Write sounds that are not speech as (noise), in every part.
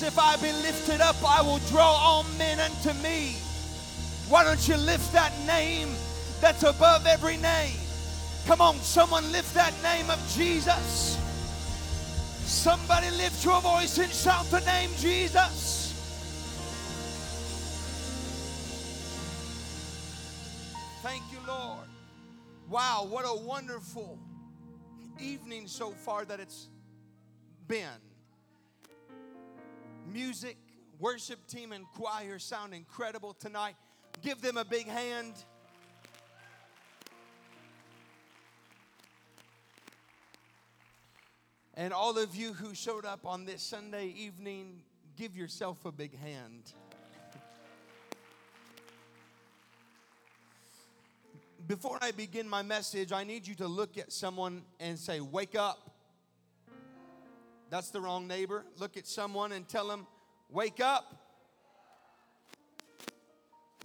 Says, If I be lifted up, I will draw all men unto me. Why don't you lift that name that's above every name? Come on, someone lift that name of Jesus. Somebody lift your voice and shout the name Jesus. Thank you, Lord. Wow, what a wonderful evening so far that it's been. Music, worship team, and choir sound incredible tonight. Give them a big hand. And all of you who showed up on this Sunday evening, give yourself a big hand. Before I begin my message, I need you to look at someone and say, Wake up. That's the wrong neighbor. Look at someone and tell them, Wake up.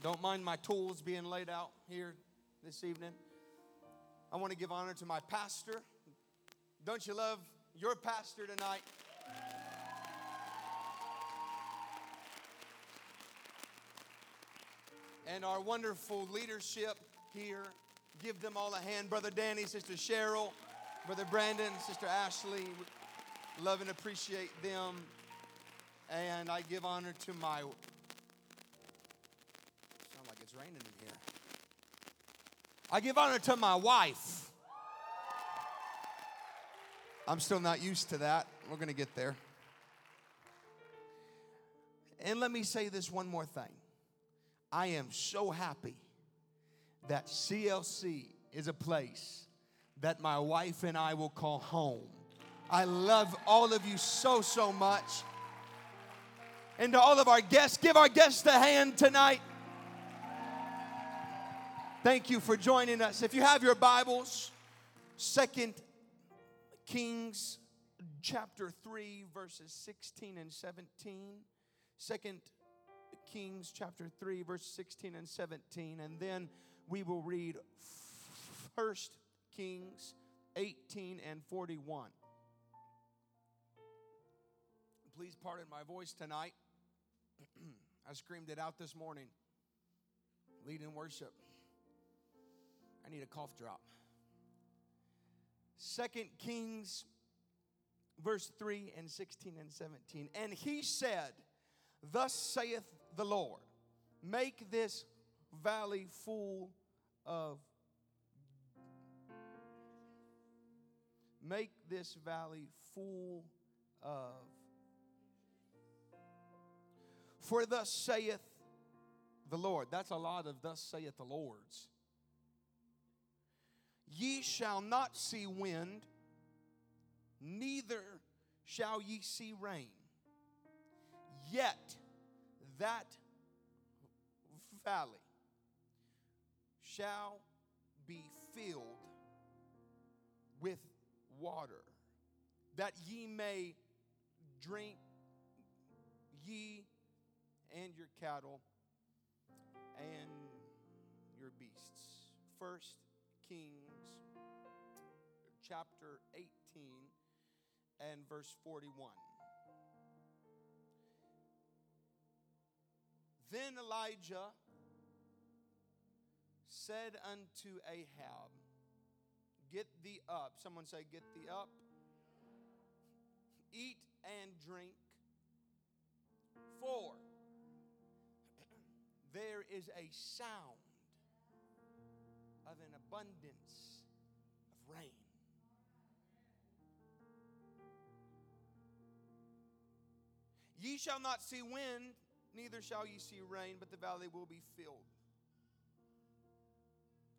Don't mind my tools being laid out here this evening. I want to give honor to my pastor. Don't you love your pastor tonight? And our wonderful leadership here. Give them all a hand. Brother Danny, Sister Cheryl, Brother Brandon, Sister Ashley. Love and appreciate them. And I give honor to my. Sound like it's raining in here. I give honor to my wife. I'm still not used to that. We're going to get there. And let me say this one more thing. I am so happy that CLC is a place that my wife and I will call home. I love all of you so, so much. And to all of our guests, give our guests a hand tonight. Thank you for joining us. If you have your Bibles, Second Kings chapter 3, verses 16 and 17. Second Kings chapter 3, verse 16 and 17. And then we will read First Kings 18 and 41. Please pardon my voice tonight. (clears throat) I screamed it out this morning, leading in worship. I need a cough drop. Second Kings, verse 3 and 16 and 17. And he said, Thus saith the Lord, make this valley full of make this valley full of for thus saith the Lord. That's a lot of thus saith the Lord's. Ye shall not see wind, neither shall ye see rain. Yet that valley shall be filled with water, that ye may drink, ye and your cattle and your beasts. First Kings chapter 18 and verse 41. Then Elijah said unto Ahab, Get thee up. Someone say, Get thee up. eat and drink. For there is a sound of an abundance of rain. Ye shall not see wind, neither shall ye see rain, but the valley will be filled.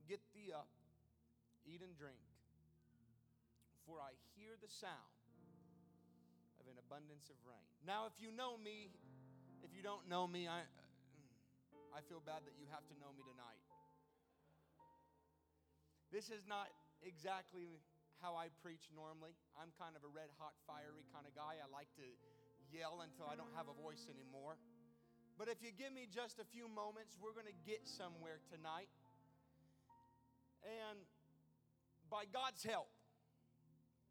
Get thee up, eat and drink, for I hear the sound of an abundance of rain. Now, if you know me, if you don't know me, I, I feel bad that you have to know me tonight. This is not exactly how I preach normally. I'm kind of a red hot, fiery kind of guy. I like to yell until I don't have a voice anymore. But if you give me just a few moments, we're going to get somewhere tonight. And by God's help,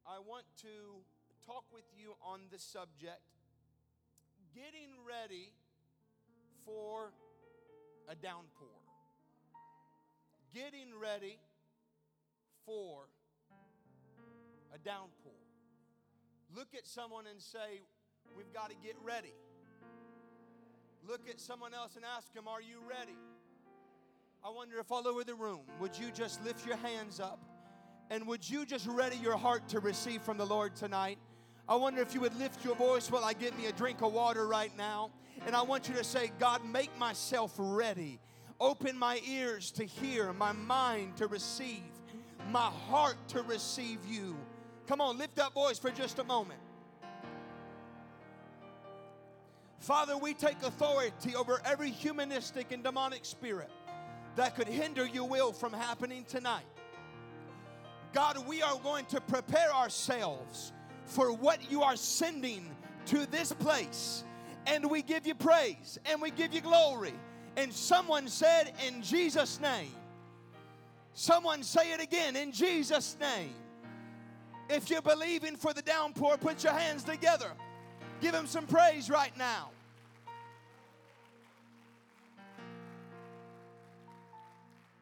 I want to talk with you on the subject getting ready for a downpour. Getting ready for a downpour. Look at someone and say, We've got to get ready. Look at someone else and ask them, Are you ready? I wonder if all over the room, would you just lift your hands up and would you just ready your heart to receive from the Lord tonight? I wonder if you would lift your voice while I get me a drink of water right now. And I want you to say, God, make myself ready. Open my ears to hear, my mind to receive, my heart to receive you. Come on, lift up voice for just a moment. Father, we take authority over every humanistic and demonic spirit that could hinder your will from happening tonight. God, we are going to prepare ourselves for what you are sending to this place. And we give you praise and we give you glory. And someone said, In Jesus' name. Someone say it again, in Jesus' name. If you're believing for the downpour, put your hands together. Give him some praise right now.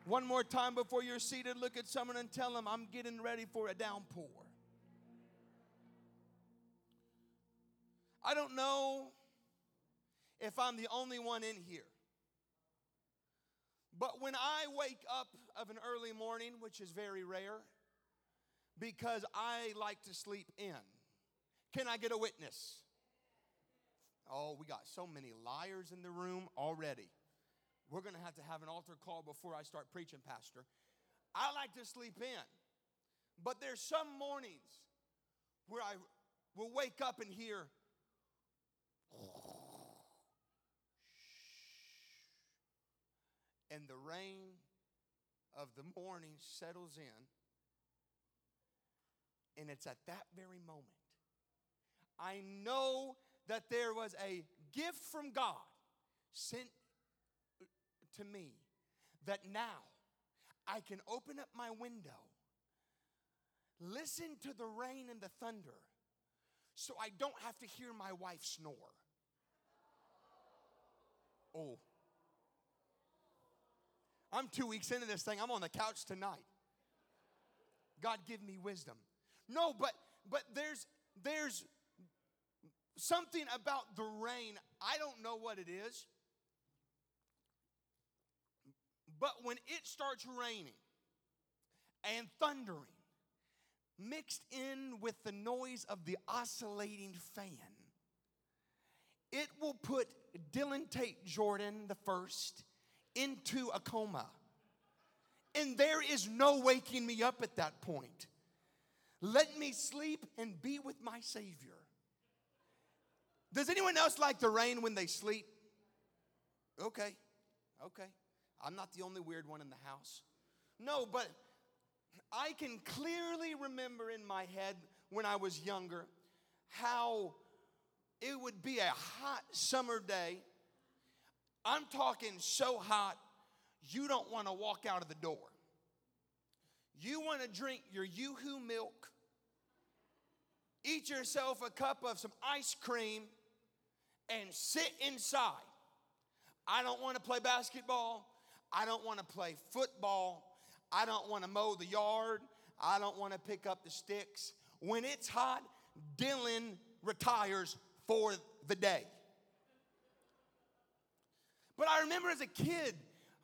One more time before you're seated, look at someone and tell them, I'm getting ready for a downpour. I don't know if I'm the only one in here. But when I wake up of an early morning, which is very rare, because I like to sleep in, can I get a witness? Oh, we got so many liars in the room already. We're going to have to have an altar call before I start preaching, Pastor. I like to sleep in. But there's some mornings where I will wake up and hear, (sighs) and the rain of the morning settles in. And it's at that very moment I know that there was a gift from God sent to me that now I can open up my window, listen to the rain and the thunder, so I don't have to hear my wife snore. Oh. I'm two weeks into this thing. I'm on the couch tonight. God give me wisdom. No, but but there's there's something about the rain. I don't know what it is. But when it starts raining and thundering, mixed in with the noise of the oscillating fan, it will put Dillion Tate Jordan the first into a coma. And there is no waking me up at that point. Let me sleep and be with my Savior. Does anyone else like the rain when they sleep? Okay, okay. I'm not the only weird one in the house. No, but I can clearly remember in my head when I was younger how it would be a hot summer day. I'm talking so hot, you don't want to walk out of the door. You want to drink your Yoo-hoo milk, eat yourself a cup of some ice cream, and sit inside. I don't want to play basketball. I don't want to play football. I don't want to mow the yard. I don't want to pick up the sticks. When it's hot, Dillion retires for the day. But I remember as a kid,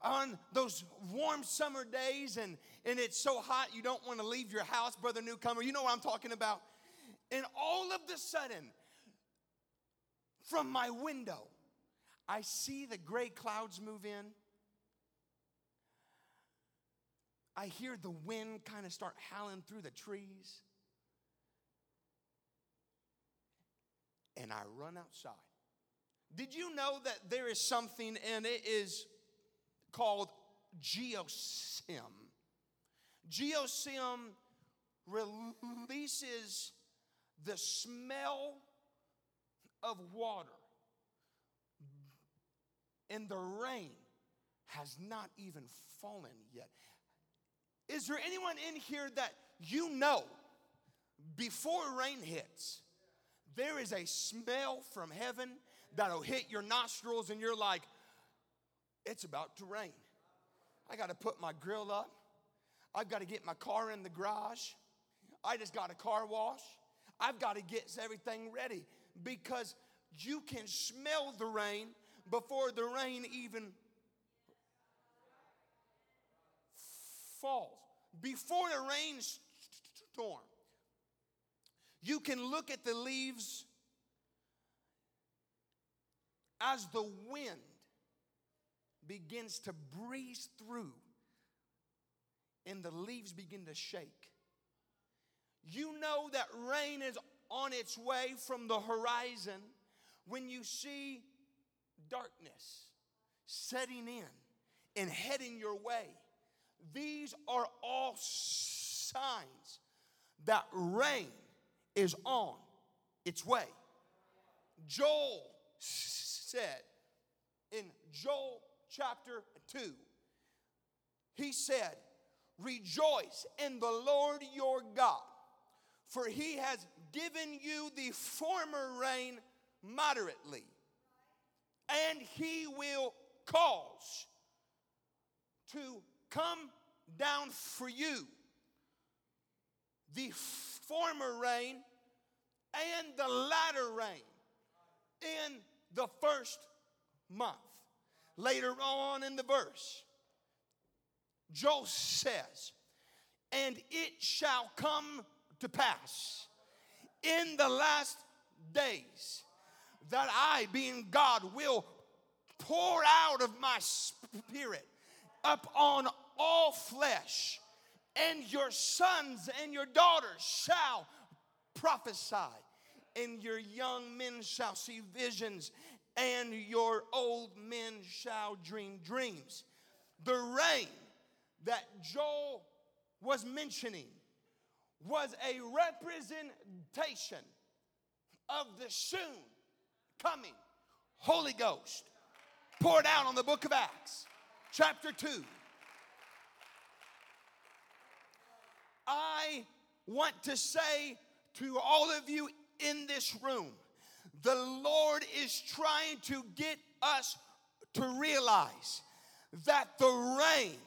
on those warm summer days and, and it's so hot you don't want to leave your house, brother newcomer. You know what I'm talking about. And all of the sudden, from my window, I see the gray clouds move in. I hear the wind kind of start howling through the trees. And I run outside. Did you know that there is something and it is called geosmin? Geosmin releases the smell of water and the rain has not even fallen yet. Is there anyone in here that you know before rain hits, there is a smell from heaven that'll hit your nostrils and you're like, it's about to rain. I got to put my grill up. I've got to get my car in the garage. I just got a car wash. I've got to get everything ready because you can smell the rain before the rain even falls. Before the rainstorm, you can look at the leaves as the wind begins to breeze through and the leaves begin to shake. You know that rain is on its way from the horizon when you see darkness setting in and heading your way. These are all signs that rain is on its way. Joel said in Joel chapter 2, he said, Rejoice in the Lord your God, for he has given you the former rain moderately, and he will cause to come down for you the former rain and the latter rain in the first month. Later on in the verse, Joel says, And it shall come to pass in the last days that I, being God, will pour out of my spirit upon all flesh, and your sons and your daughters shall prophesy, and your young men shall see visions, and your old men shall dream dreams. The rain that Joel was mentioning was a representation of the soon coming Holy Ghost poured out on the book of Acts, chapter 2. I want to say to all of you in this room, the Lord is trying to get us to realize that the rain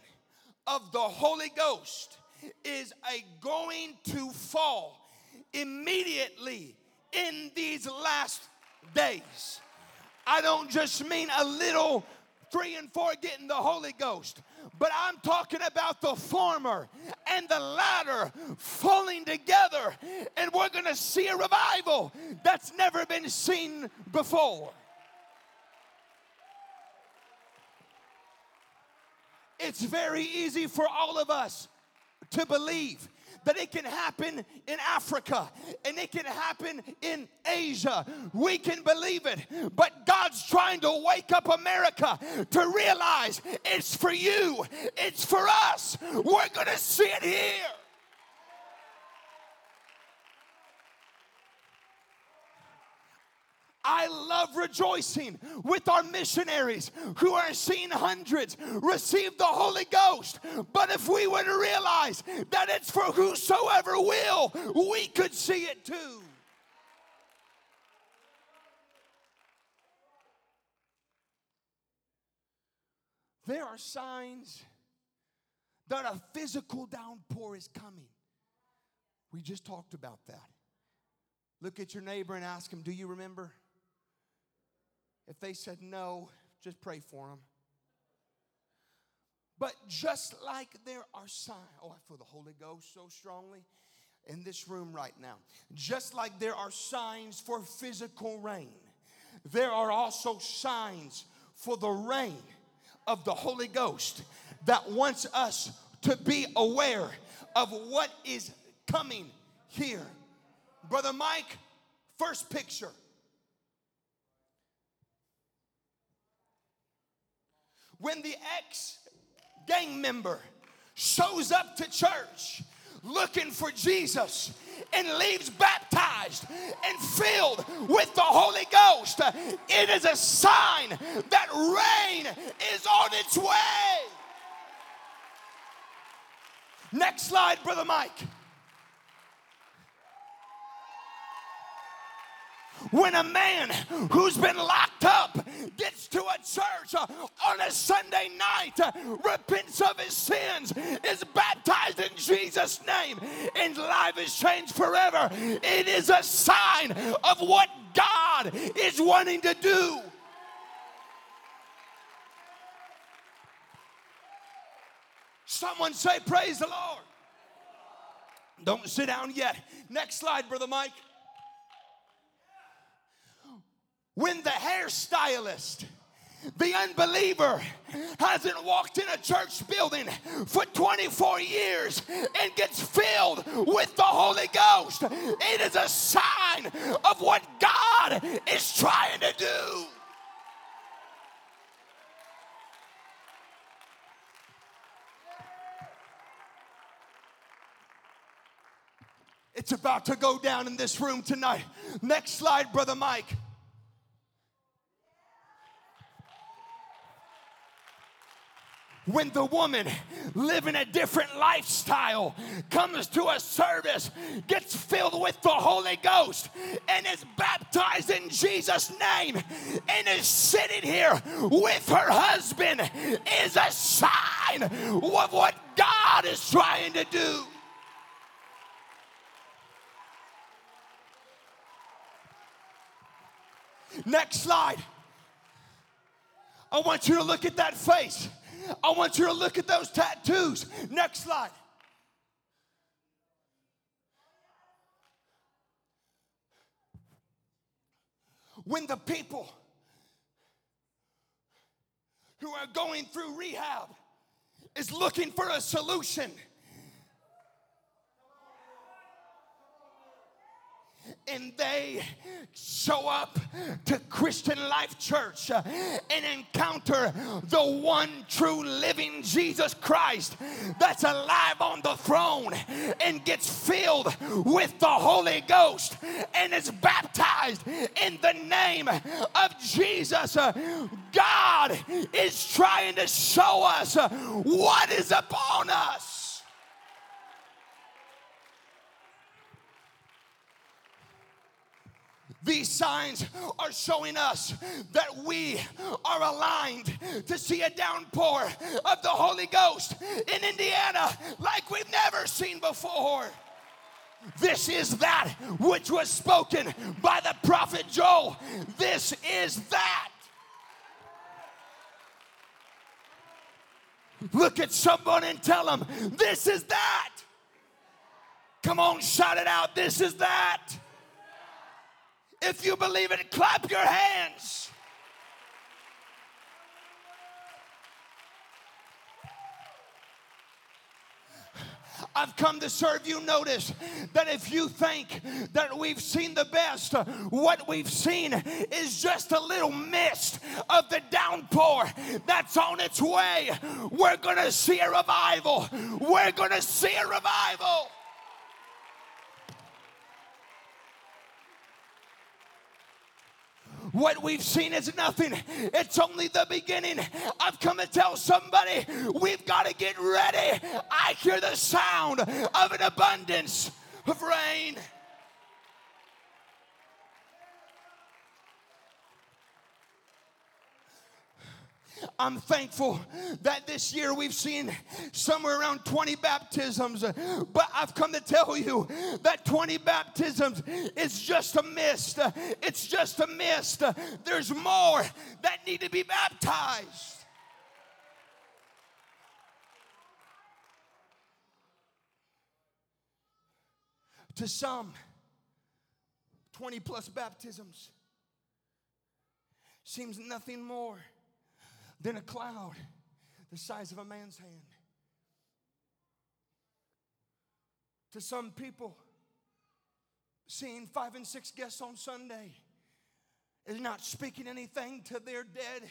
of the Holy Ghost is a going to fall immediately in these last days. I don't just mean a little three and four getting the Holy Ghost, but I'm talking about the former and the latter falling together, and we're gonna see a revival that's never been seen before. It's very easy for all of us to believe that it can happen in Africa and it can happen in Asia. We can believe it. But God's trying to wake up America to realize it's for you, it's for us. We're going to see it here. I love rejoicing with our missionaries who are seeing hundreds receive the Holy Ghost. But if we were to realize that it's for whosoever will, we could see it too. There are signs that a physical downpour is coming. We just talked about that. Look at your neighbor and ask him, Do you remember? If they said no, just pray for them. But just like there are signs, oh, I feel the Holy Ghost so strongly in this room right now. Just like there are signs for physical rain, there are also signs for the rain of the Holy Ghost that wants us to be aware of what is coming here. Brother Mike, first picture. When the ex gang member shows up to church looking for Jesus and leaves baptized and filled with the Holy Ghost, it is a sign that rain is on its way. Next slide, Brother Mike. When a man who's been locked up gets to a church uh, on a Sunday night, uh, repents of his sins, is baptized in Jesus' name, and life is changed forever, it is a sign of what God is wanting to do. Someone say, Praise the Lord. Don't sit down yet. Next slide, Brother Mike when the hairstylist the unbeliever hasn't walked in a church building for 24 years and gets filled with the Holy Ghost. It is a sign of what God is trying to do. It's about to go down in this room tonight. Next slide, Brother Mike. When the woman living a different lifestyle comes to a service, gets filled with the Holy Ghost, and is baptized in Jesus' name, and is sitting here with her husband, is a sign of what God is trying to do. Next slide. I want you to look at that face. I want you to look at those tattoos. Next slide. When the people who are going through rehab is looking for a solution and they show up to Christian Life Church and encounter the one true living Jesus Christ that's alive on the throne and gets filled with the Holy Ghost and is baptized in the name of Jesus. God is trying to show us what is upon us. These signs are showing us that we are aligned to see a downpour of the Holy Ghost in Indiana like we've never seen before. This is that which was spoken by the prophet Joel. This is that. Look at someone and tell them, This is that. Come on, shout it out. This is that. If you believe it, clap your hands. I've come to serve you. Notice that if you think that we've seen the best, what we've seen is just a little mist of the downpour that's on its way. We're going to see a revival. We're going to see a revival. What we've seen is nothing, it's only the beginning. I've come to tell somebody we've got to get ready. I hear the sound of an abundance of rain. I'm thankful that this year we've seen somewhere around 20 baptisms, but I've come to tell you that 20 baptisms is just a mist. It's just a mist. There's more that need to be baptized. To some, 20 plus baptisms seems nothing more than a cloud the size of a man's hand. To some people, seeing five and six guests on Sunday is not speaking anything to their dead,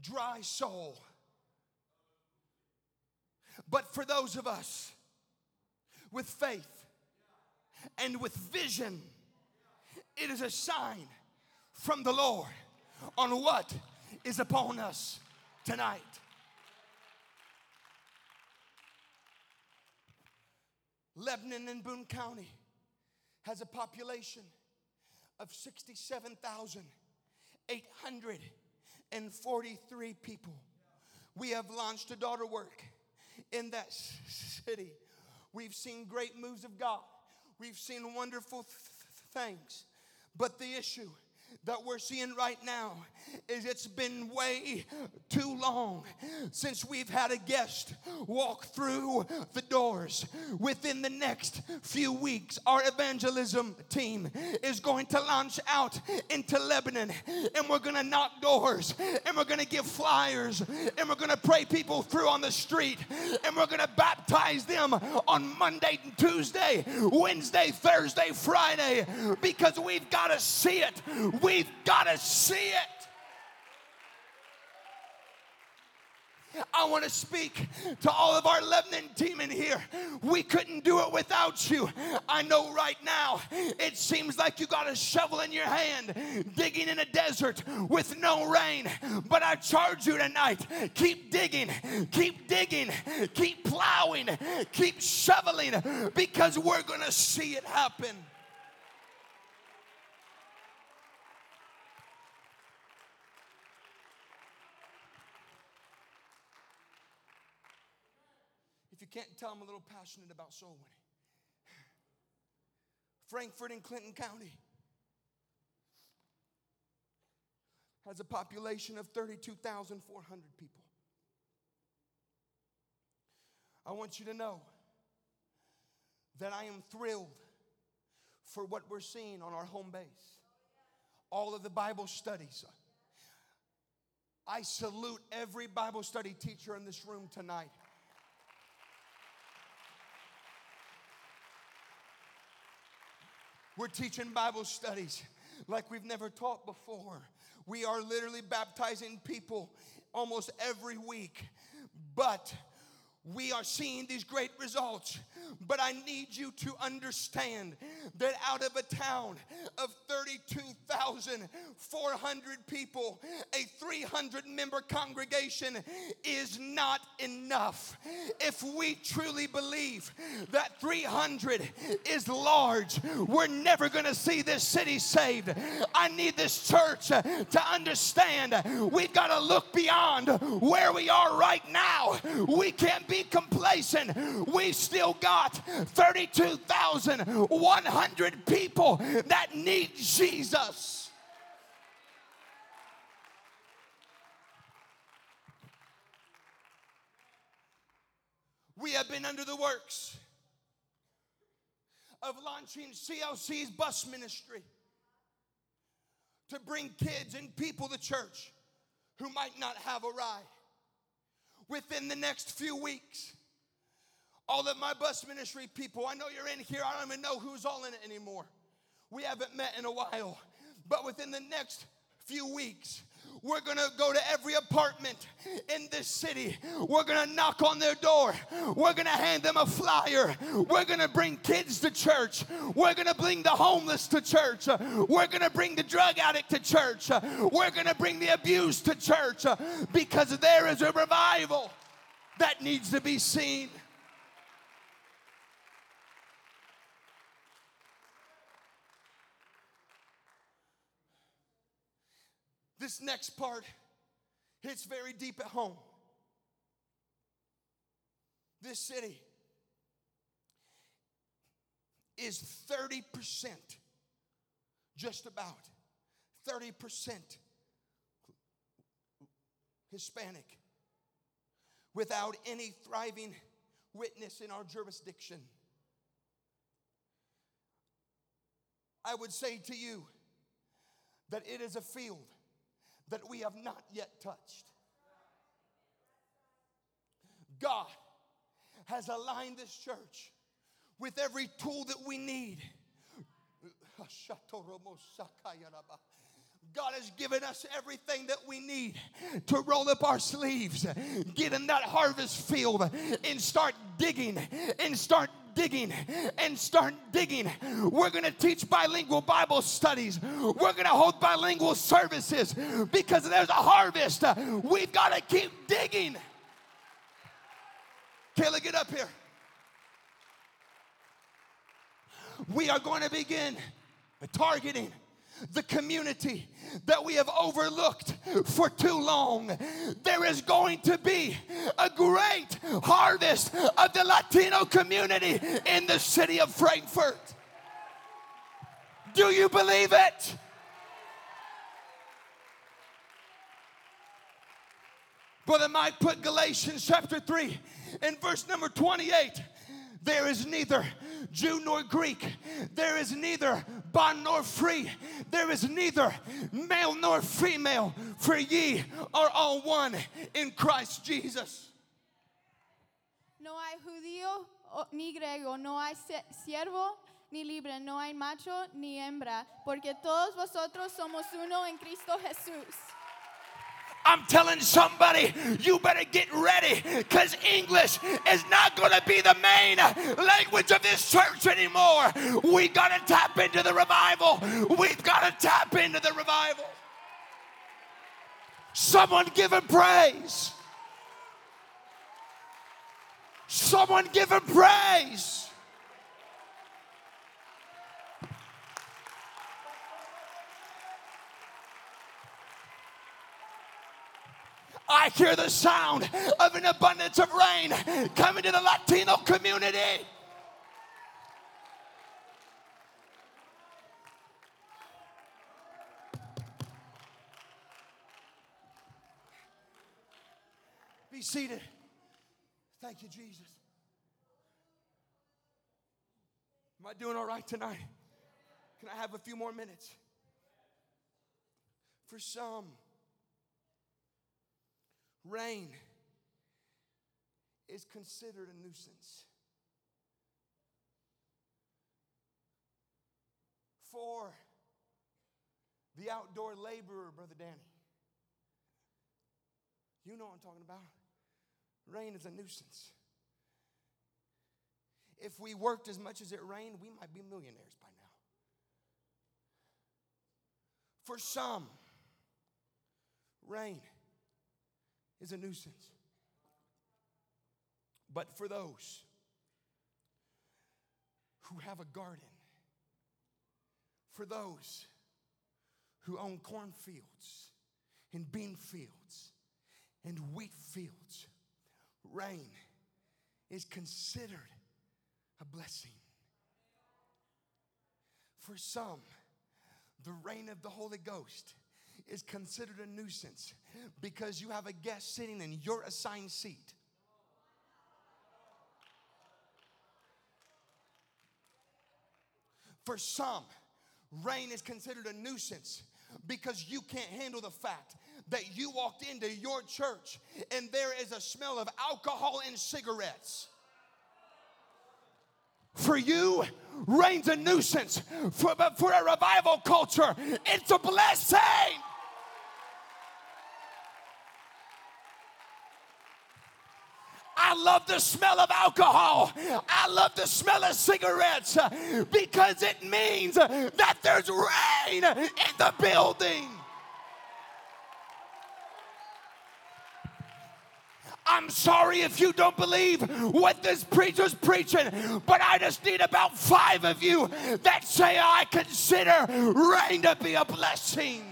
dry soul. But for those of us with faith and with vision, it is a sign from the Lord on what is upon us tonight. Lebanon and Boone County has a population of 67,843 people. We have launched a daughter work in that (laughs) city. We've seen great moves of God. We've seen wonderful th- things. But the issue that we're seeing right now is it's been way too long since we've had a guest walk through the doors. Within the next few weeks, our evangelism team is going to launch out into Lebanon and we're going to knock doors and we're going to give flyers and we're going to pray people through on the street and we're going to baptize them on Monday and Tuesday, Wednesday, Thursday, Friday because we've got to see it. We've got to see it. I want to speak to all of our Lebanon team in here. We couldn't do it without you. I know right now it seems like you got a shovel in your hand digging in a desert with no rain. But I charge you tonight keep digging, keep digging, keep plowing, keep shoveling because we're going to see it happen. Can't tell I'm a little passionate about soul winning. Frankfort and Clinton County has a population of 32,400 people. I want you to know that I am thrilled for what we're seeing on our home base. All of the Bible studies. I salute every Bible study teacher in this room tonight. We're teaching Bible studies like we've never taught before. We are literally baptizing people almost every week. But we are seeing these great results. But I need you to understand that out of a town of 32,400 people, a 300 member congregation is not enough. If we truly believe that 300 is large, we're never going to see this city saved. I need this church to understand we've got to look beyond where we are right now. We can't be complacent. We've still got 32,100 people that need Jesus. We have been under the works of launching CLC's bus ministry to bring kids and people to church who might not have a ride within the next few weeks. All of my bus ministry people, I know you're in here. I don't even know who's all in it anymore. We haven't met in a while. But within the next few weeks, we're gonna go to every apartment in this city. We're gonna knock on their door. We're gonna hand them a flyer. We're gonna bring kids to church. We're gonna bring the homeless to church. We're gonna bring the drug addict to church. We're gonna bring the abused to church because there is a revival that needs to be seen. This next part hits very deep at home. This city is 30%, just about 30% Hispanic without any thriving witness in our jurisdiction. I would say to you that it is a field that we have not yet touched. God has aligned this church with every tool that we need. God has given us everything that we need to roll up our sleeves, get in that harvest field, and start digging and start digging and start digging. We're going to teach bilingual Bible studies. We're going to hold bilingual services because there's a harvest. We've got to keep digging. Kayla, get up here. We are going to begin targeting the community that we have overlooked for too long. There is going to be a great harvest of the Latino community in the city of Frankfort. Do you believe it? Brother Mike put Galatians chapter 3 and verse number 28. There is neither Jew nor Greek. There is neither bond nor free. There is neither male nor female, for ye are all one in Christ Jesus. No hay judío ni griego, no hay siervo ni libre, no hay macho ni hembra, porque todos vosotros somos uno en Cristo Jesús. I'm telling somebody, you better get ready because English is not going to be the main language of this church anymore. We got to tap into the revival. We've got to tap into the revival. Someone give him praise. Someone give him praise. I hear the sound of an abundance of rain coming to the Latino community. Be seated. Thank you, Jesus. Am I doing all right tonight? Can I have a few more minutes? For some, rain is considered a nuisance. For the outdoor laborer, Brother Danny, you know what I'm talking about. Rain is a nuisance. If we worked as much as it rained, we might be millionaires by now. For some, rain is a nuisance. But for those who have a garden, for those who own cornfields and bean fields and wheat fields, rain is considered a blessing. For some, the rain of the Holy Ghost is considered a nuisance because you have a guest sitting in your assigned seat. For some, rain is considered a nuisance because you can't handle the fact that you walked into your church and there is a smell of alcohol and cigarettes. For you, rain's a nuisance. For, but for a revival culture, it's a blessing. Love the smell of alcohol. I love the smell of cigarettes because it means that there's rain in the building. I'm sorry if you don't believe what this preacher's preaching, but I just need about five of you that say, I consider rain to be a blessing.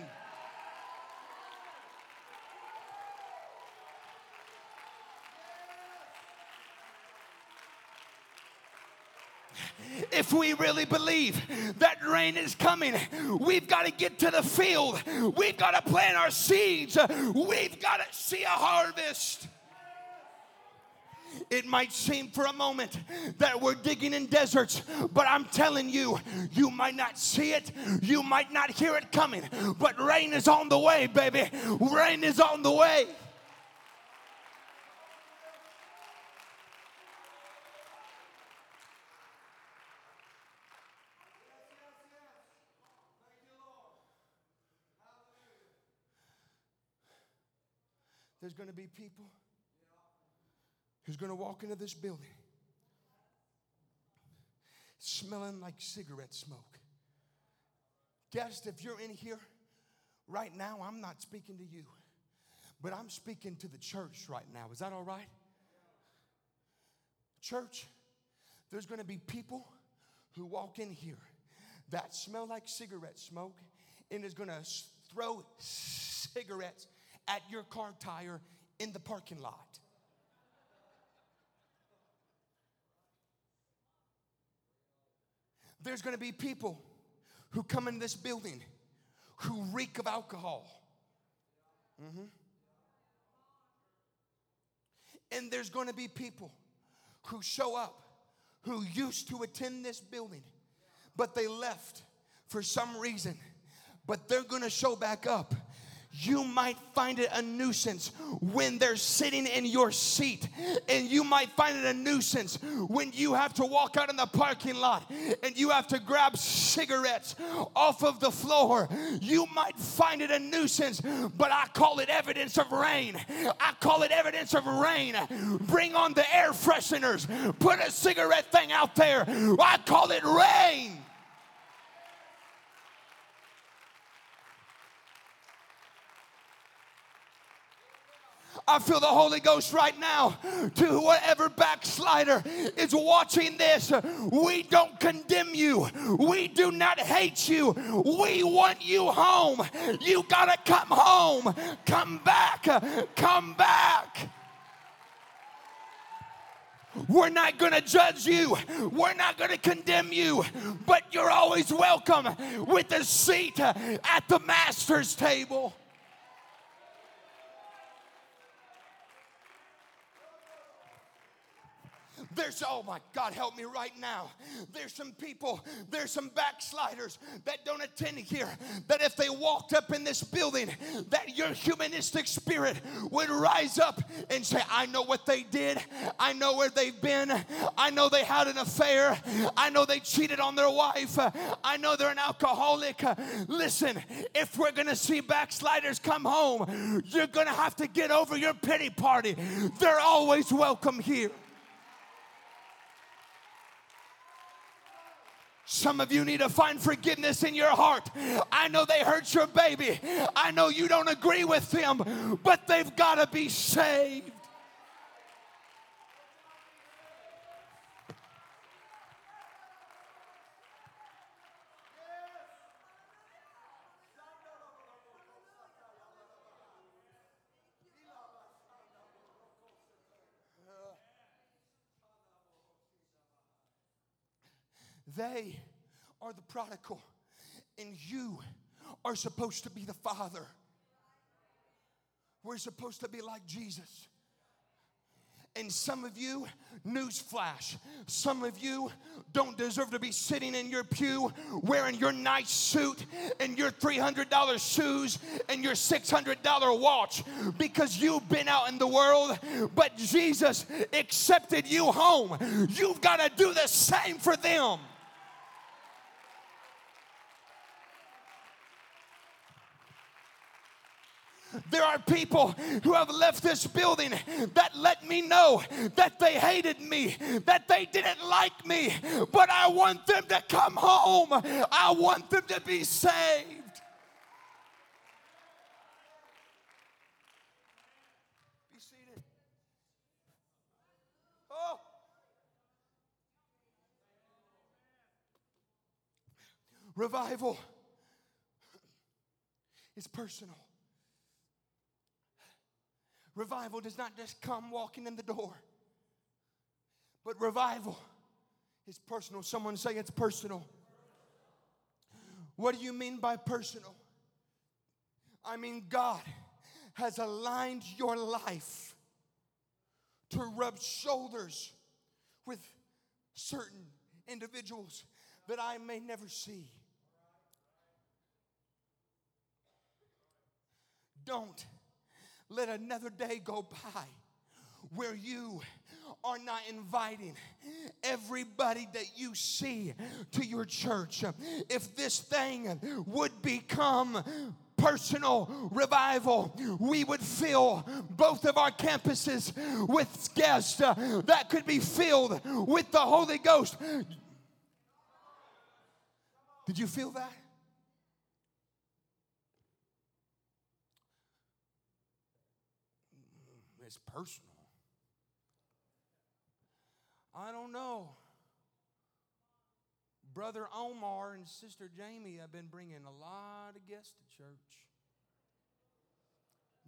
If we really believe that rain is coming, we've got to get to the field. We've got to plant our seeds. We've got to see a harvest. It might seem for a moment that we're digging in deserts, but I'm telling you, you might not see it, you might not hear it coming, but rain is on the way, baby. Rain is on the way. There's going to be people who's going to walk into this building smelling like cigarette smoke. Guest, if you're in here right now, I'm not speaking to you, but I'm speaking to the church right now. Is that all right? Church, there's going to be people who walk in here that smell like cigarette smoke and is going to throw cigarettes at your car tire in the parking lot. There's to be people who come in this building who reek of alcohol. Mm-hmm. And there's going to be people who show up who used to attend this building, but they left for some reason. But they're going to show back up you might find it a nuisance when they're sitting in your seat. And you might find it a nuisance when you have to walk out in the parking lot and you have to grab cigarettes off of the floor. You might find it a nuisance, but I call it evidence of rain. I call it evidence of rain. Bring on the air fresheners, put a cigarette thing out there. I call it rain. I feel the Holy Ghost right now to whatever backslider is watching this. We don't condemn you, we do not hate you. We want you home. You got to come home. Come back. Come back. We're not going to judge you. We're not going to condemn you. But you're always welcome with a seat at the master's table. There's, oh my God, help me right now. There's some people, there's some backsliders that don't attend here, that if they walked up in this building, that your humanistic spirit would rise up and say, I know what they did. I know where they've been. I know they had an affair. I know they cheated on their wife. I know they're an alcoholic. Listen, if we're going to see backsliders come home, you're going to have to get over your pity party. They're always welcome here. Some of you need to find forgiveness in your heart. I know they hurt your baby. I know you don't agree with them, but they've got to be saved. They are the prodigal, and you are supposed to be the father. We're supposed to be like Jesus. And some of you, newsflash, some of you don't deserve to be sitting in your pew wearing your nice suit and your $300 shoes and your $600 watch because you've been out in the world, but Jesus accepted you home. You've got to do the same for them. There are people who have left this building that let me know that they hated me, that they didn't like me, but I want them to come home. I want them to be saved. Oh. Revival is personal. Revival does not just come walking in the door, but revival is personal. Someone say it's personal. What do you mean by personal? I mean, God has aligned your life to rub shoulders with certain individuals that I may never see. Don't let another day go by where you are not inviting everybody that you see to your church. If this thing would become personal revival, we would fill both of our campuses with guests that could be filled with the Holy Ghost. Did you feel that? It's personal. I don't know. Brother Omar and Sister Jamie have been bringing a lot of guests to church.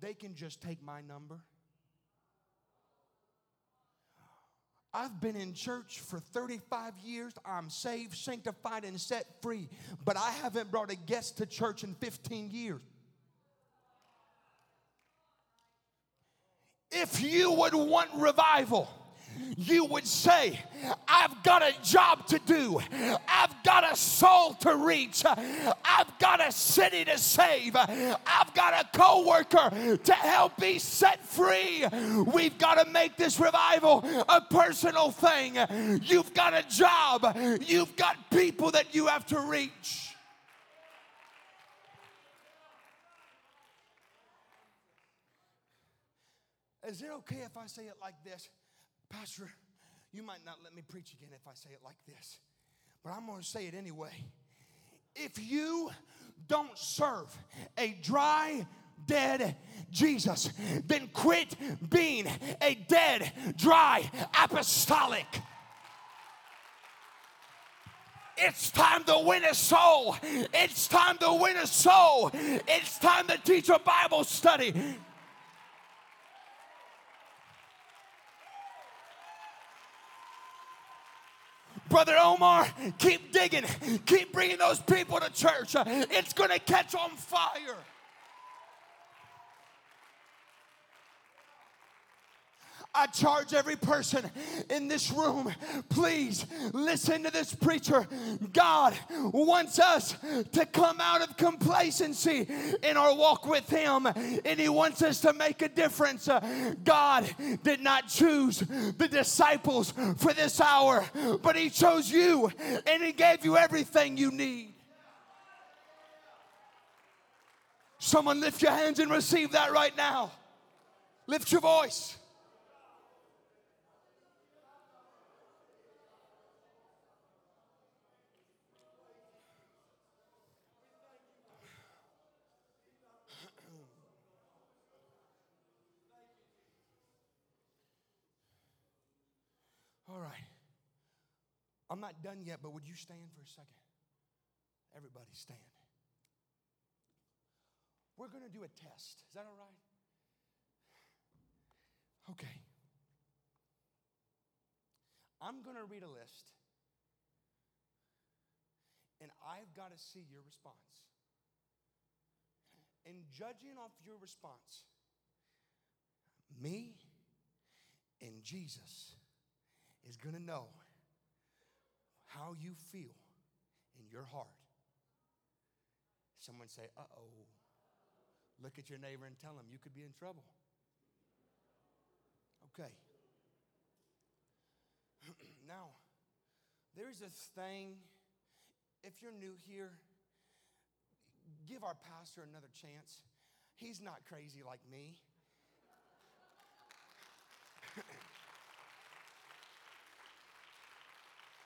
They can just take my number. I've been in church for 35 years. I'm saved, sanctified, and set free, but I haven't brought a guest to church in 15 years. If you would want revival, you would say, I've got a job to do. I've got a soul to reach. I've got a city to save. I've got a co-worker to help be set free. We've got to make this revival a personal thing. You've got a job. You've got people that you have to reach. Is it okay if I say it like this? Pastor, you might not let me preach again if I say it like this, but I'm going to say it anyway. If you don't serve a dry, dead Jesus, then quit being a dead, dry apostolic. It's time to win a soul. It's time to win a soul. It's time to teach a Bible study. Brother Omar, keep digging. Keep bringing those people to church. It's going to catch on fire. I charge every person in this room, please listen to this preacher. God wants us to come out of complacency in our walk with Him, and He wants us to make a difference. Uh, God did not choose the disciples for this hour, but He chose you, and He gave you everything you need. Someone lift your hands and receive that right now. Lift your voice. All right. I'm not done yet, but would you stand for a second? Everybody stand. We're going to do a test. Is that all right? Okay. I'm going to read a list, and I've got to see your response. And judging off your response, me and Jesus is going to know how you feel in your heart. Someone say, uh oh. Look at your neighbor and tell him you could be in trouble. Okay. (clears throat) now, there's this thing, if you're new here, give our pastor another chance. He's not crazy like me.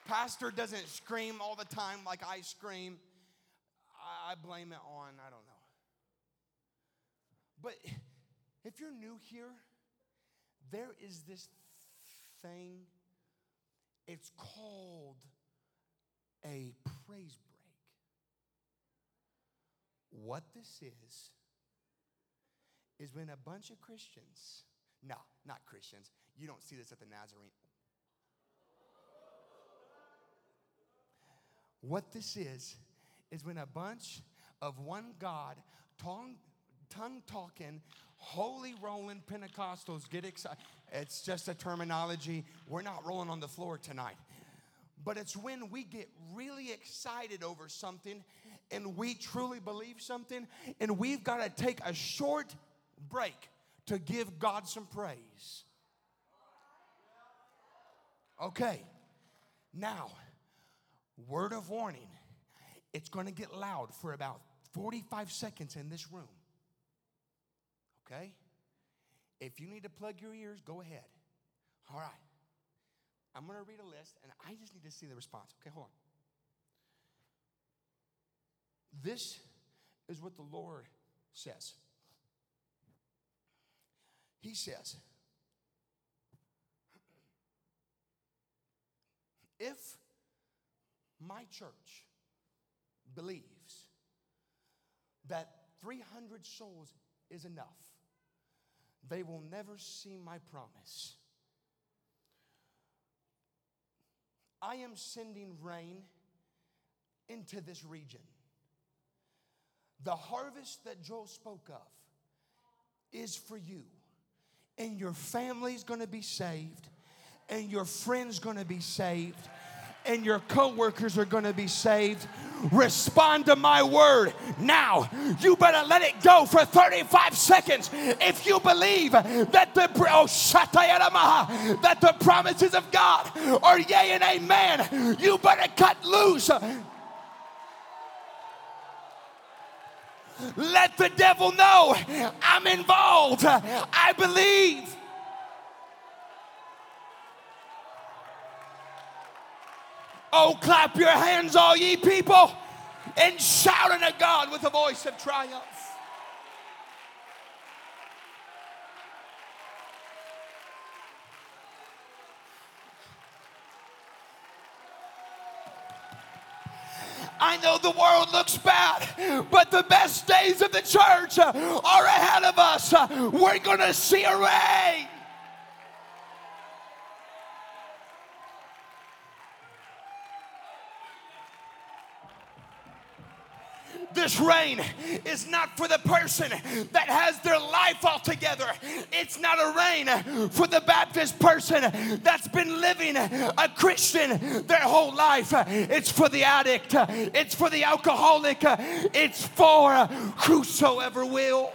Pastor doesn't scream all the time like I scream. I blame it on, I don't know. But if you're new here, there is this thing, it's called a praise break. What this is, is when a bunch of Christians, no, not Christians, you don't see this at the Nazarene. What this is, is when a bunch of one God, tongue, tongue talking, holy rolling Pentecostals get excited. It's just a terminology. We're not rolling on the floor tonight. But it's when we get really excited over something and we truly believe something and we've got to take a short break to give God some praise. Okay, now, word of warning it's going to get loud for about 45 seconds in this room. Okay? If you need to plug your ears, go ahead. All right. I'm going to read a list and I just need to see the response. Okay, hold on. This is what the Lord says. He says, if my church believes that 300 souls is enough, they will never see my promise. I am sending rain into this region. The harvest that Joel spoke of is for you, and your family's gonna be saved, and your friends gonna be saved, and your coworkers are gonna be saved. Respond to my word now. You better let it go for 35 seconds if you believe that the oh, that the promises of God are yea and amen. You better cut loose. Let the devil know I'm involved. I believe. Oh, clap your hands, all ye people, and shout unto God with a voice of triumph. I know the world looks bad, but the best days of the church are ahead of us. We're going to see a rain. This rain is not for the person that has their life all together. It's not a rain for the Baptist person that's been living a Christian their whole life. It's for the addict, it's for the alcoholic, it's for whosoever will.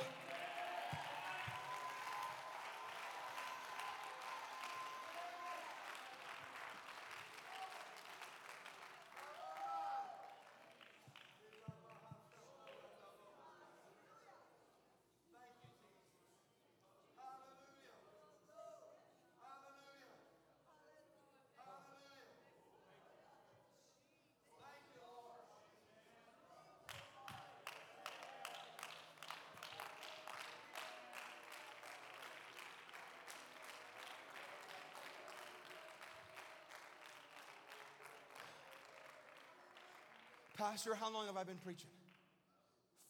Pastor, how long have I been preaching?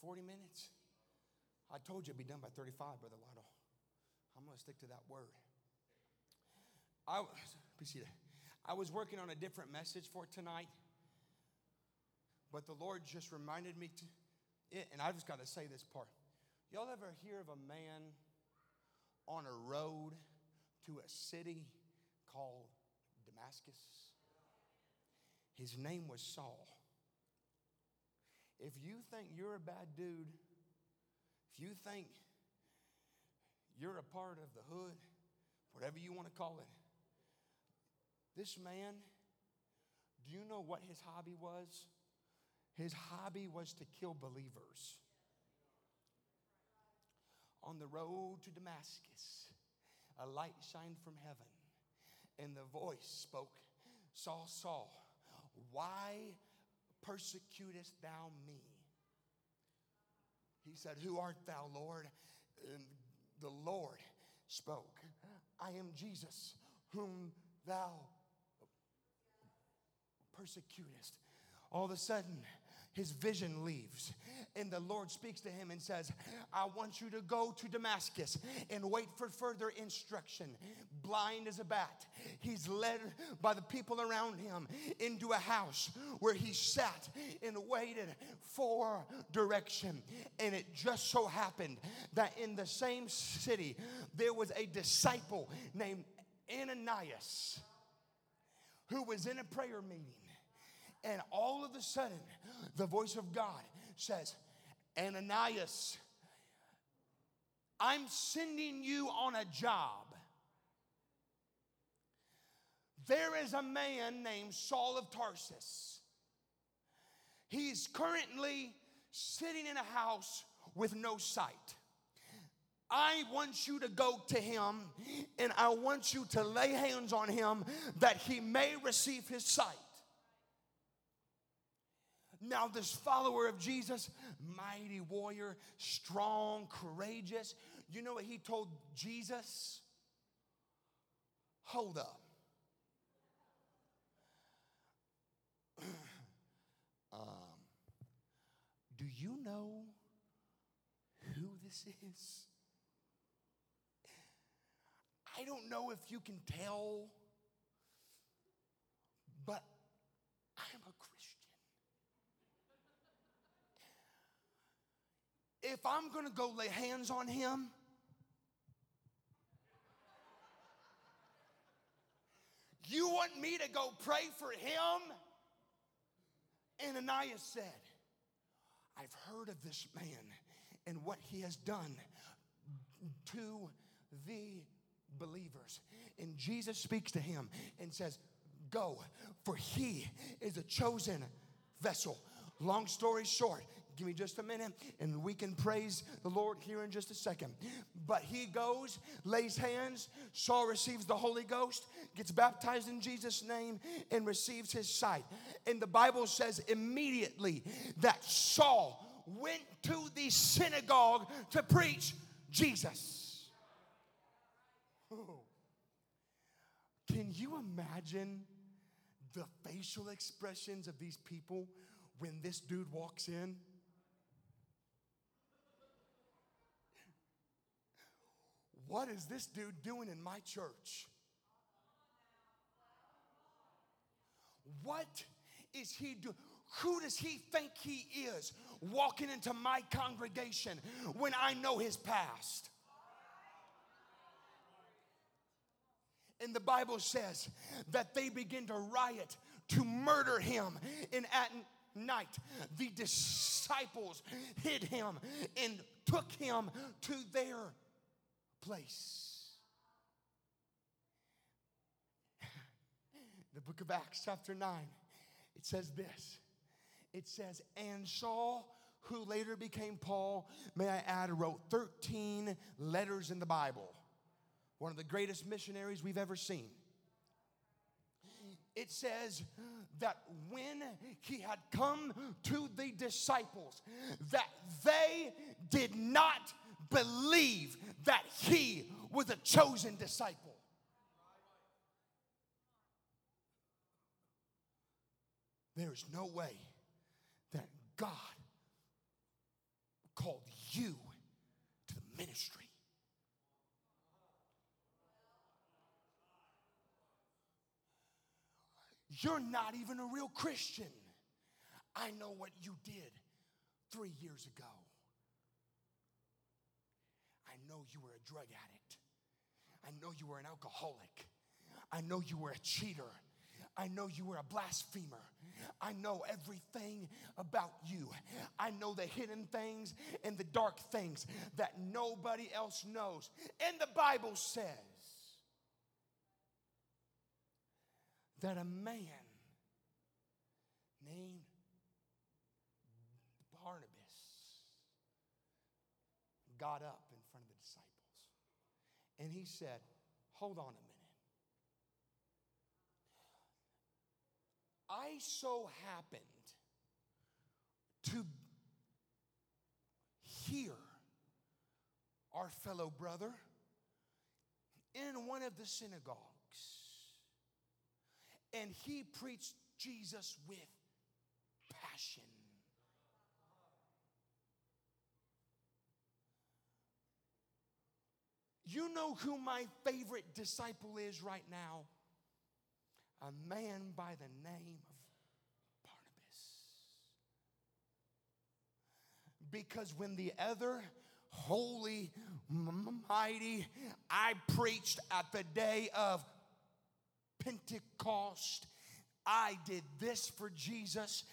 40 minutes. I told you it'd be done by 35, Brother Waddle. I'm going to stick to that word. I, I was working on a different message for tonight, but the Lord just reminded me to it, and I just got to say this part. Y'all ever hear of a man on a road to a city called Damascus? His name was Saul. If you think you're a bad dude, if you think you're a part of the hood, whatever you want to call it, this man, do you know what his hobby was? His hobby was to kill believers. On the road to Damascus, a light shined from heaven, and the voice spoke Saul, Saul, why persecutest thou me? He said, Who art thou, Lord? And the Lord spoke, I am Jesus, whom thou persecutest. All of a sudden, his vision leaves. And the Lord speaks to him and says, I want you to go to Damascus and wait for further instruction. Blind as a bat, he's led by the people around him into a house where he sat and waited for direction. And it just so happened that in the same city, there was a disciple named Ananias who was in a prayer meeting and all of a sudden, the voice of God says, Ananias, I'm sending you on a job. There is a man named Saul of Tarsus. He's currently sitting in a house with no sight. I want you to go to him and I want you to lay hands on him that he may receive his sight. Now, this follower of Jesus, mighty warrior, strong, courageous, you know what he told Jesus? Hold up. (clears throat) um, do you know who this is? I don't know if you can tell, but I'm a Christian. If I'm to go lay hands on him, you want me to go pray for him? Ananias said, I've heard of this man and what he has done to the believers. And Jesus speaks to him and says, Go, for he is a chosen vessel. Long story short, Give me just a minute and we can praise the Lord here in just a second. But he goes, lays hands, Saul receives the Holy Ghost, gets baptized in Jesus' name, and receives his sight. And the Bible says immediately that Saul went to the synagogue to preach Jesus. Can you imagine the facial expressions of these people when this dude walks in? What is this dude doing in my church? What is he doing? Who does he think he is walking into my congregation when I know his past? And the Bible says that they begin to riot to murder him. And at night, the disciples hid him and took him to their place. (laughs) the book of Acts, chapter 9, it says this it says, and Saul, who later became Paul, may I add, wrote 13 letters in the Bible. One of the greatest missionaries we've ever seen. It says that when he had come to the disciples, that they did not believe that he was a chosen disciple. There is no way that God called you to the ministry. You're not even a real Christian. I know what you did three years ago. I know you were a drug addict. I know you were an alcoholic. I know you were a cheater. I know you were a blasphemer. I know everything about you. I know the hidden things and the dark things that nobody else knows. And the Bible says that a man named Barnabas got up in front of the disciples and he said, Hold on a minute. I so happened to hear our fellow brother in one of the synagogues, and he preached Jesus with passion. You know who my favorite disciple is right now? A man by the name of Barnabas. Because when the other holy, mighty, I preached at the day of Pentecost, I did this for Jesus.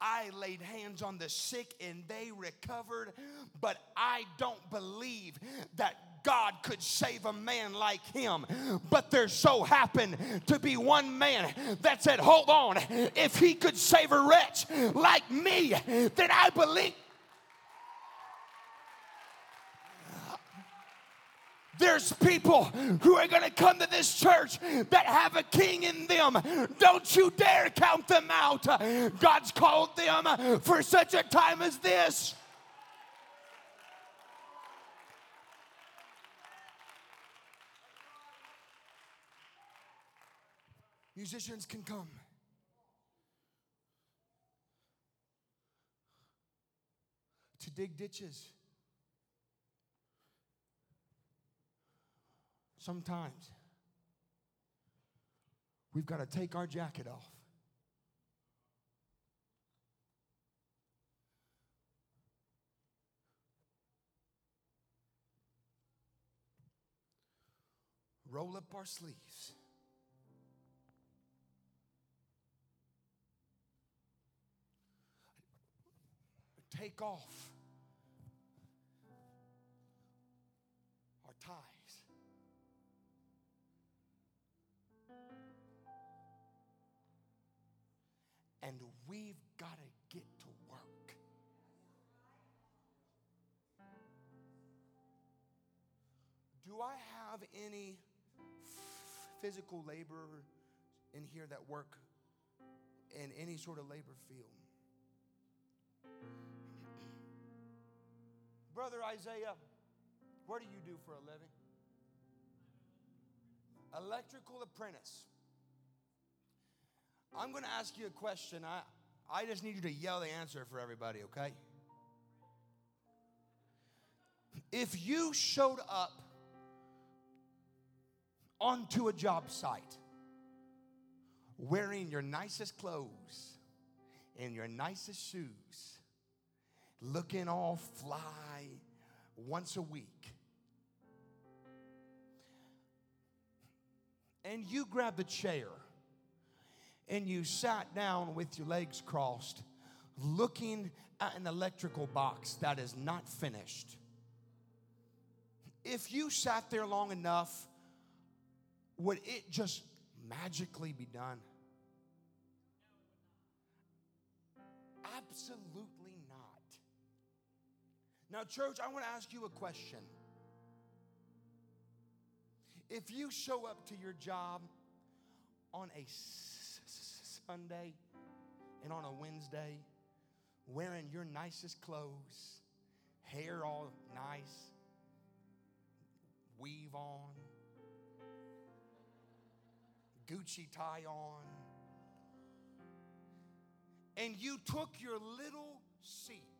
I laid hands on the sick and they recovered, but I don't believe that God could save a man like him. But there so happened to be one man that said, Hold on, if he could save a wretch like me, then I believe. There's people who are going to come to this church that have a king in them. Don't you dare count them out. God's called them for such a time as this. Musicians can come. To dig ditches. Sometimes we've got to take our jacket off. Roll up our sleeves. Take off our ties. and we've got to get to work. Do I have any physical labor in here that work in any sort of labor field? Brother Isaiah, what do you do for a living? Electrical apprentice. I'm going to ask you a question. I, I just need you to yell the answer for everybody, okay? If you showed up onto a job site wearing your nicest clothes and your nicest shoes, looking all fly once a week, and you grab the chair and you sat down with your legs crossed, looking at an electrical box that is not finished, if you sat there long enough, would it just magically be done? Absolutely. Now, church, I want to ask you a question. If you show up to your job on a Sunday and on a Wednesday wearing your nicest clothes, hair all nice, weave on, Gucci tie on, and you took your little seat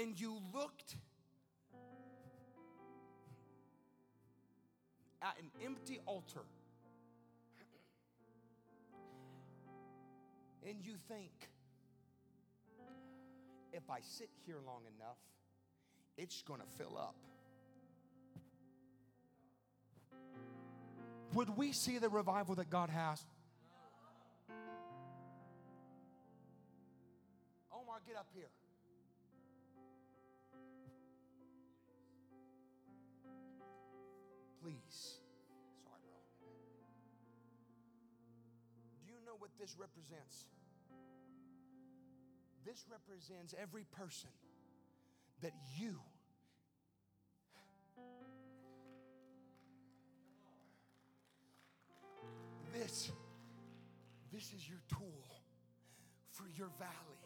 and you looked at an empty altar and you think, if I sit here long enough, it's going to fill up. Would we see the revival that God has? Oh Omar, get up here. Please. Sorry, bro. Do you know what this represents? This represents every person that you this this is your tool for your valley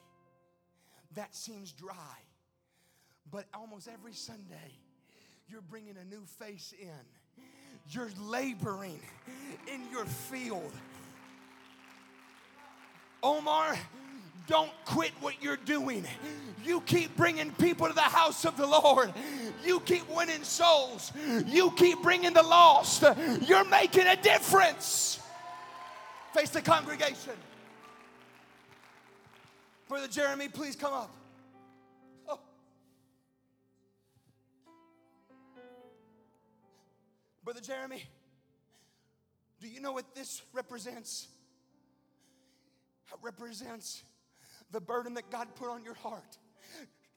that seems dry but almost every sunday you're bringing a new face in you're laboring in your field omar Don't quit what you're doing. You keep bringing people to the house of the Lord. You keep winning souls. You keep bringing the lost. You're making a difference. Face the congregation. Brother Jeremy, please come up. Brother Jeremy, do you know what this represents? It represents the burden that God put on your heart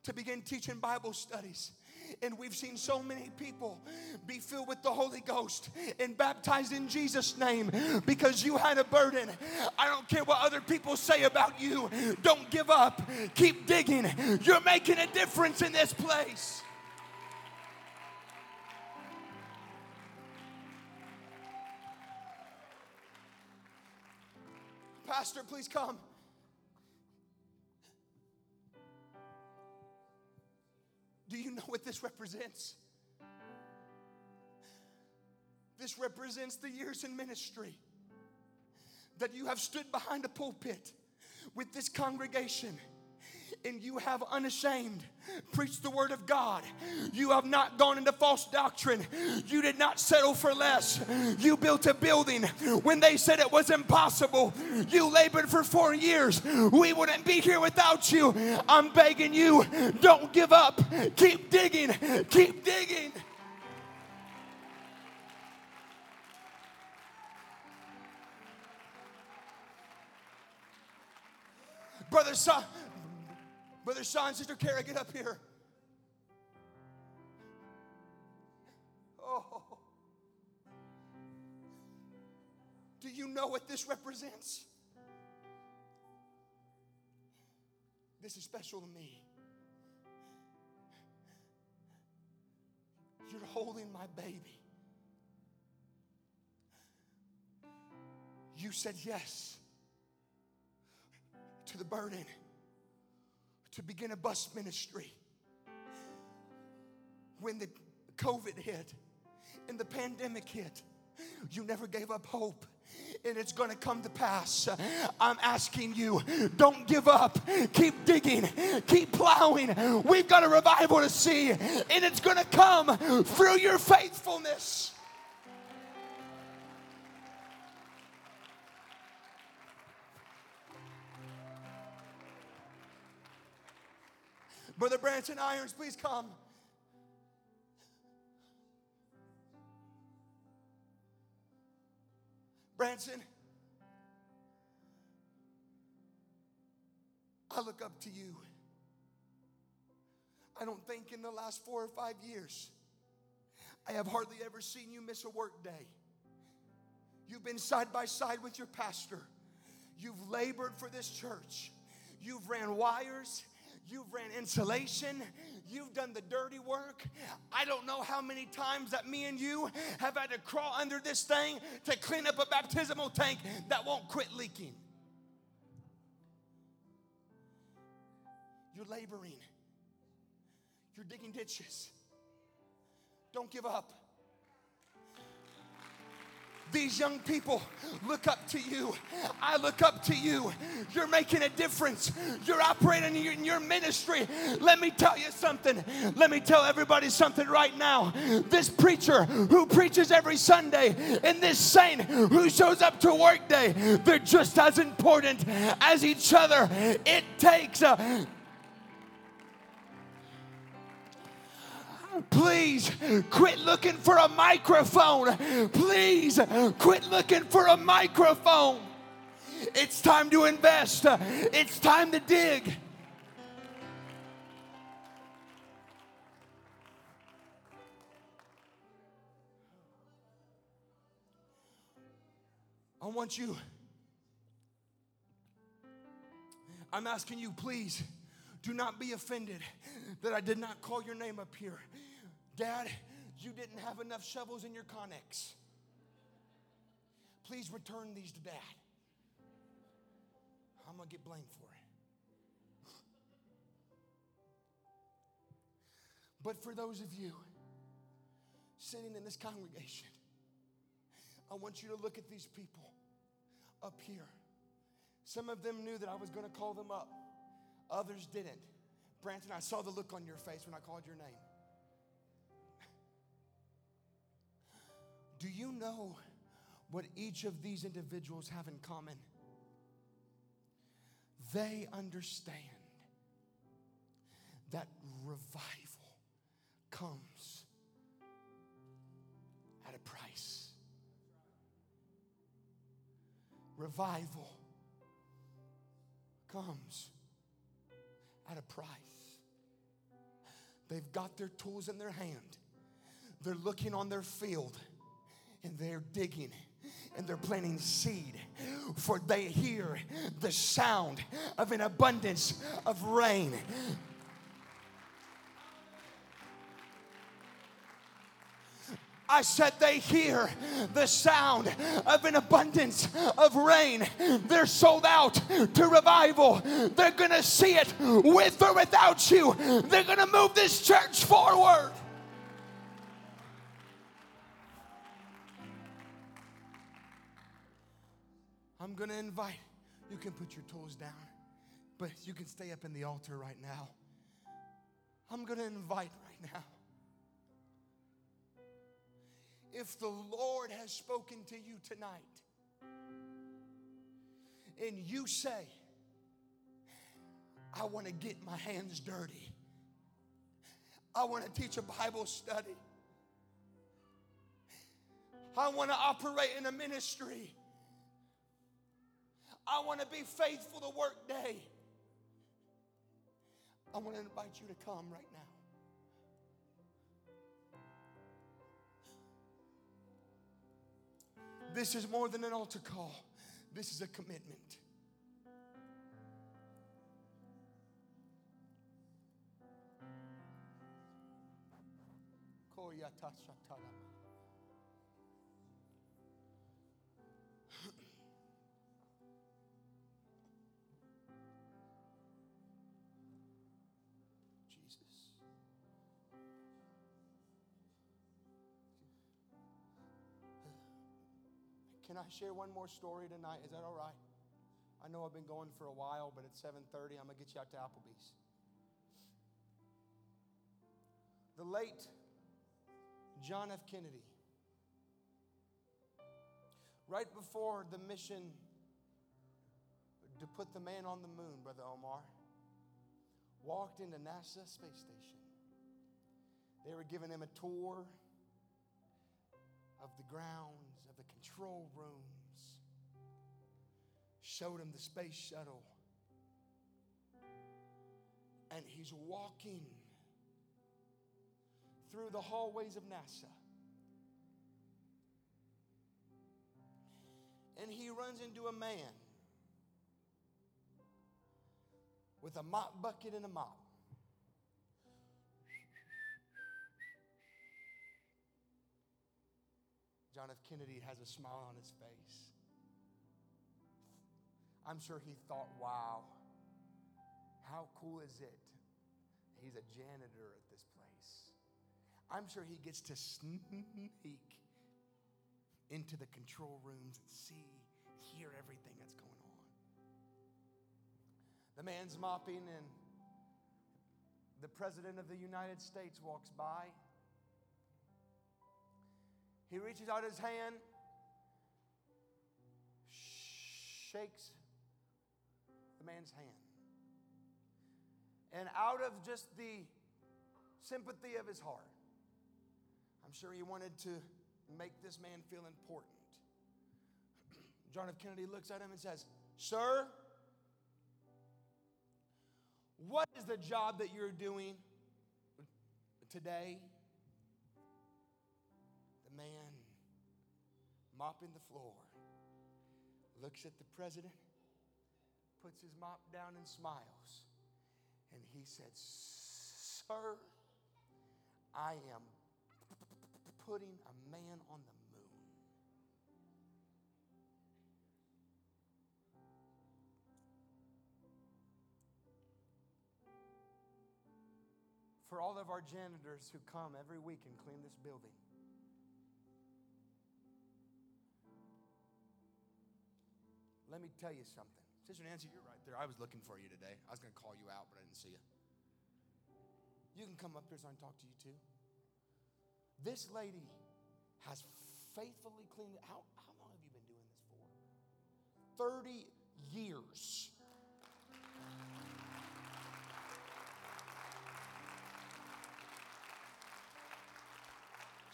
to begin teaching Bible studies. And we've seen so many people be filled with the Holy Ghost and baptized in Jesus' name because you had a burden. I don't care what other people say about you. Don't give up. Keep digging. You're making a difference in this place. Pastor, please come. Do you know what this represents? This represents the years in ministry that you have stood behind a pulpit with this congregation and you have unashamed preached the word of God. You have not gone into false doctrine. You did not settle for less. You built a building when they said it was impossible. You labored for four years. We wouldn't be here without you. I'm begging you, don't give up. Keep digging. Keep digging. Brother, son, Brother Sean, Sister Kara, get up here. Oh. Do you know what this represents? This is special to me. You're holding my baby. You said yes to the burden to begin a bus ministry. When the COVID hit and the pandemic hit, you never gave up hope and it's going to come to pass. I'm asking you, don't give up. Keep digging, keep plowing. We've got a revival to see, and it's going to come through your faithfulness. Brother Branson Irons, please come. Branson, I look up to you. I don't think in the last four or five years, I have hardly ever seen you miss a work day. You've been side by side with your pastor. You've labored for this church. You've ran wires. You've ran insulation. You've done the dirty work. I don't know how many times that me and you have had to crawl under this thing to clean up a baptismal tank that won't quit leaking. You're laboring. You're digging ditches. Don't give up. These young people look up to you. I look up to you. You're making a difference. You're operating in your ministry. Let me tell you something. Let me tell everybody something right now. This preacher who preaches every Sunday and this saint who shows up to work day, they're just as important as each other. It takes a Please quit looking for a microphone. Please quit looking for a microphone. It's time to invest, it's time to dig. I want you. I'm asking you, please do not be offended that I did not call your name up here. Dad, you didn't have enough shovels in your Connex. Please return these to dad. I'm going to get blamed for it. But for those of you sitting in this congregation, I want you to look at these people up here Some of them knew that I was going to call them up, others didn't. Branson, I saw the look on your face when I called your name. Do you know what each of these individuals have in common? They understand that revival comes at a price. Revival comes at a price. They've got their tools in their hand, they're looking on their field and they're digging and they're planting seed for they hear the sound of an abundance of rain I said they hear the sound of an abundance of rain. They're sold out to revival. They're going to see it with or without you. They're going to move this church forward. I'm going to invite, you can put your tools down, but you can stay up in the altar right now. I'm going to invite right now. If the Lord has spoken to you tonight and you say, I want to get my hands dirty, I want to teach a Bible study, I want to operate in a ministry, I want to be faithful to work day. I want to invite you to come right now. This is more than an altar call, this is a commitment. Can I share one more story tonight? Is that all right? I know I've been going for a while, but it's 7:30. I'm gonna get you out to Applebee's. The late John F. Kennedy, right before the mission to put the man on the moon, Brother Omar, walked into NASA space station. They were giving him a tour of the the control rooms, showed him the space shuttle. And he's walking through the hallways of NASA. And he runs into a man with a mop bucket and a mop. John F. Kennedy has a smile on his face. I'm sure he thought, wow, how cool is it? He's a janitor at this place. I'm sure he gets to sneak into the control rooms and see, hear everything that's going on. The man's mopping, and the President of the United States walks by. He reaches out his hand, shakes the man's hand. And out of just the sympathy of his heart, I'm sure he wanted to make this man feel important. (clears throat) John F. Kennedy looks at him and says, Sir, what is the job that you're doing today? Man mopping the floor looks at the president, puts his mop down and smiles. And he said, Sir, I am putting a man on the moon. For all of our janitors who come every week and clean this building, Let me tell you something. Sister Nancy, you're right there. I was looking for you today. I was going to call you out, but I didn't see you. You can come up here so I can talk to you too. This lady has faithfully cleaned. How, how long have you been doing this for? 30 years.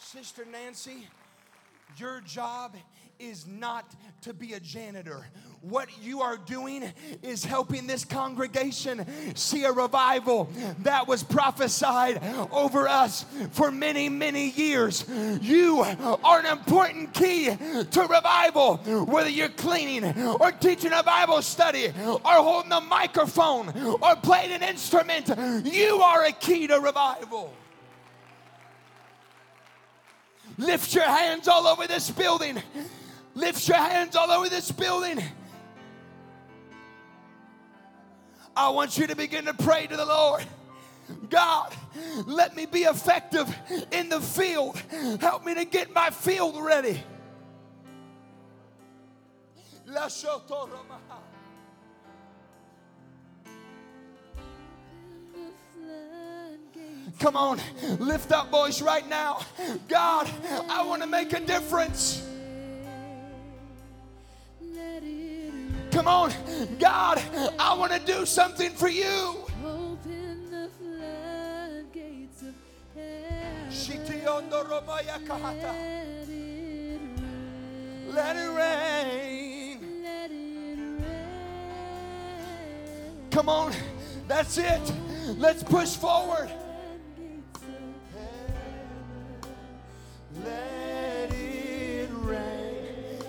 Sister Nancy, your job is not to be a janitor. What you are doing is helping this congregation see a revival that was prophesied over us for many, many years. You are an important key to revival, whether you're cleaning or teaching a Bible study or holding a microphone or playing an instrument. You are a key to revival. Lift your hands all over this building. Lift your hands all over this building. I want you to begin to pray to the Lord. God, let me be effective in the field. Help me to get my field ready. Come on, lift that voice right now. God, I want to make a difference. Come on, God, I want to do something for you. Let it rain. Let it rain. Come on, that's it. Let's push forward. Let it rain.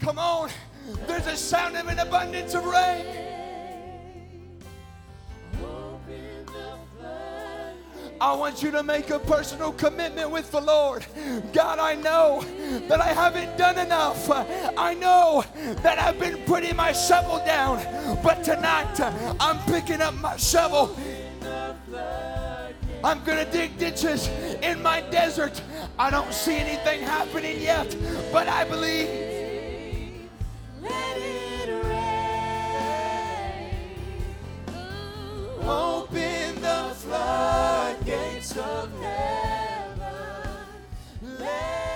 Come on, there's a sound of an abundance of rain. I want you to make a personal commitment with the Lord. God, I know that I haven't done enough. I know that I've been putting my shovel down, but tonight uh, I'm picking up my shovel. I'm gonna dig ditches in my desert. I don't see anything happening yet, but I believe. Let it rain. Open the floodgates of heaven. Let